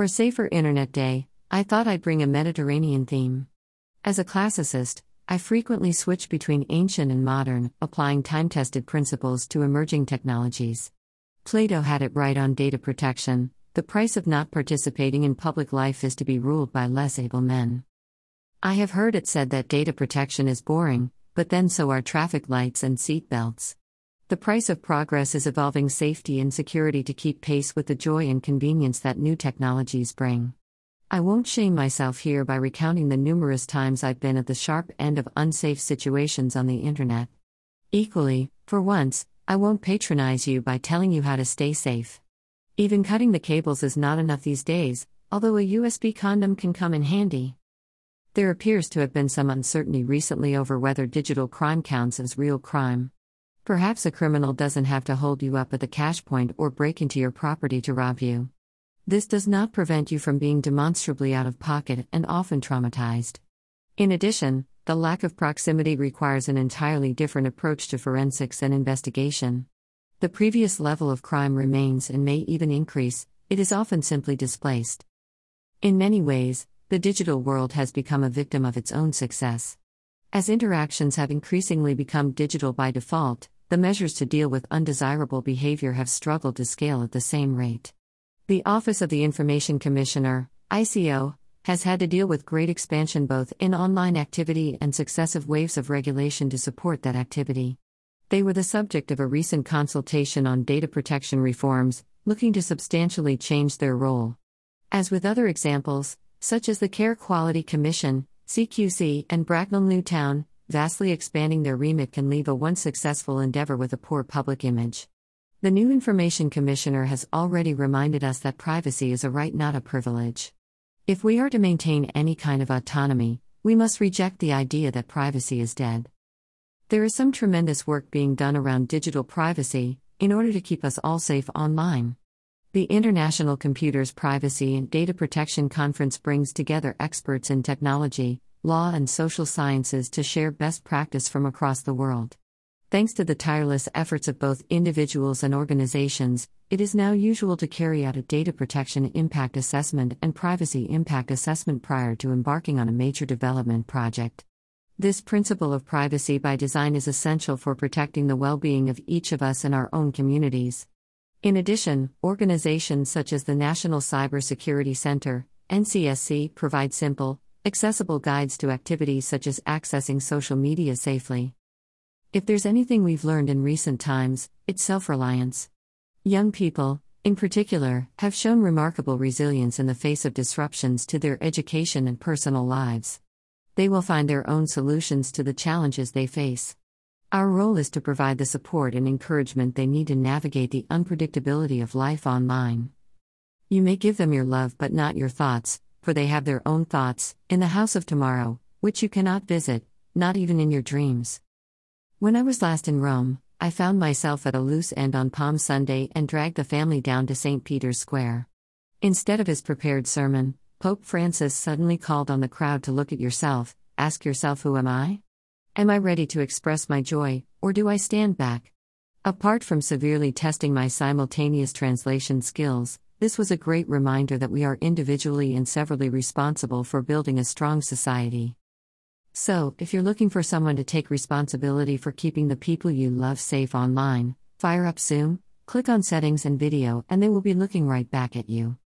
For Safer Internet Day, I thought I'd bring a Mediterranean theme. As a classicist, I frequently switch between ancient and modern, applying time tested principles to emerging technologies. Plato had it right on data protection the price of not participating in public life is to be ruled by less able men. I have heard it said that data protection is boring, but then so are traffic lights and seat belts. The price of progress is evolving safety and security to keep pace with the joy and convenience that new technologies bring. I won't shame myself here by recounting the numerous times I've been at the sharp end of unsafe situations on the internet. Equally, for once, I won't patronize you by telling you how to stay safe. Even cutting the cables is not enough these days, although a USB condom can come in handy. There appears to have been some uncertainty recently over whether digital crime counts as real crime. Perhaps a criminal doesn't have to hold you up at the cash point or break into your property to rob you. This does not prevent you from being demonstrably out of pocket and often traumatized. In addition, the lack of proximity requires an entirely different approach to forensics and investigation. The previous level of crime remains and may even increase, it is often simply displaced. In many ways, the digital world has become a victim of its own success. As interactions have increasingly become digital by default, the measures to deal with undesirable behavior have struggled to scale at the same rate. The Office of the Information Commissioner, ICO, has had to deal with great expansion both in online activity and successive waves of regulation to support that activity. They were the subject of a recent consultation on data protection reforms, looking to substantially change their role. As with other examples, such as the Care Quality Commission, CQC, and Bracknell Newtown, vastly expanding their remit can leave a once successful endeavor with a poor public image. The new Information Commissioner has already reminded us that privacy is a right, not a privilege. If we are to maintain any kind of autonomy, we must reject the idea that privacy is dead. There is some tremendous work being done around digital privacy in order to keep us all safe online. The International Computers Privacy and Data Protection Conference brings together experts in technology, law, and social sciences to share best practice from across the world. Thanks to the tireless efforts of both individuals and organizations, it is now usual to carry out a data protection impact assessment and privacy impact assessment prior to embarking on a major development project. This principle of privacy by design is essential for protecting the well being of each of us and our own communities. In addition, organizations such as the National Cybersecurity Center, NCSC, provide simple, accessible guides to activities such as accessing social media safely. If there's anything we've learned in recent times, it's self reliance. Young people, in particular, have shown remarkable resilience in the face of disruptions to their education and personal lives. They will find their own solutions to the challenges they face. Our role is to provide the support and encouragement they need to navigate the unpredictability of life online. You may give them your love but not your thoughts, for they have their own thoughts, in the house of tomorrow, which you cannot visit, not even in your dreams. When I was last in Rome, I found myself at a loose end on Palm Sunday and dragged the family down to St. Peter's Square. Instead of his prepared sermon, Pope Francis suddenly called on the crowd to look at yourself, ask yourself, Who am I? Am I ready to express my joy, or do I stand back? Apart from severely testing my simultaneous translation skills, this was a great reminder that we are individually and severally responsible for building a strong society. So, if you're looking for someone to take responsibility for keeping the people you love safe online, fire up Zoom, click on Settings and Video, and they will be looking right back at you.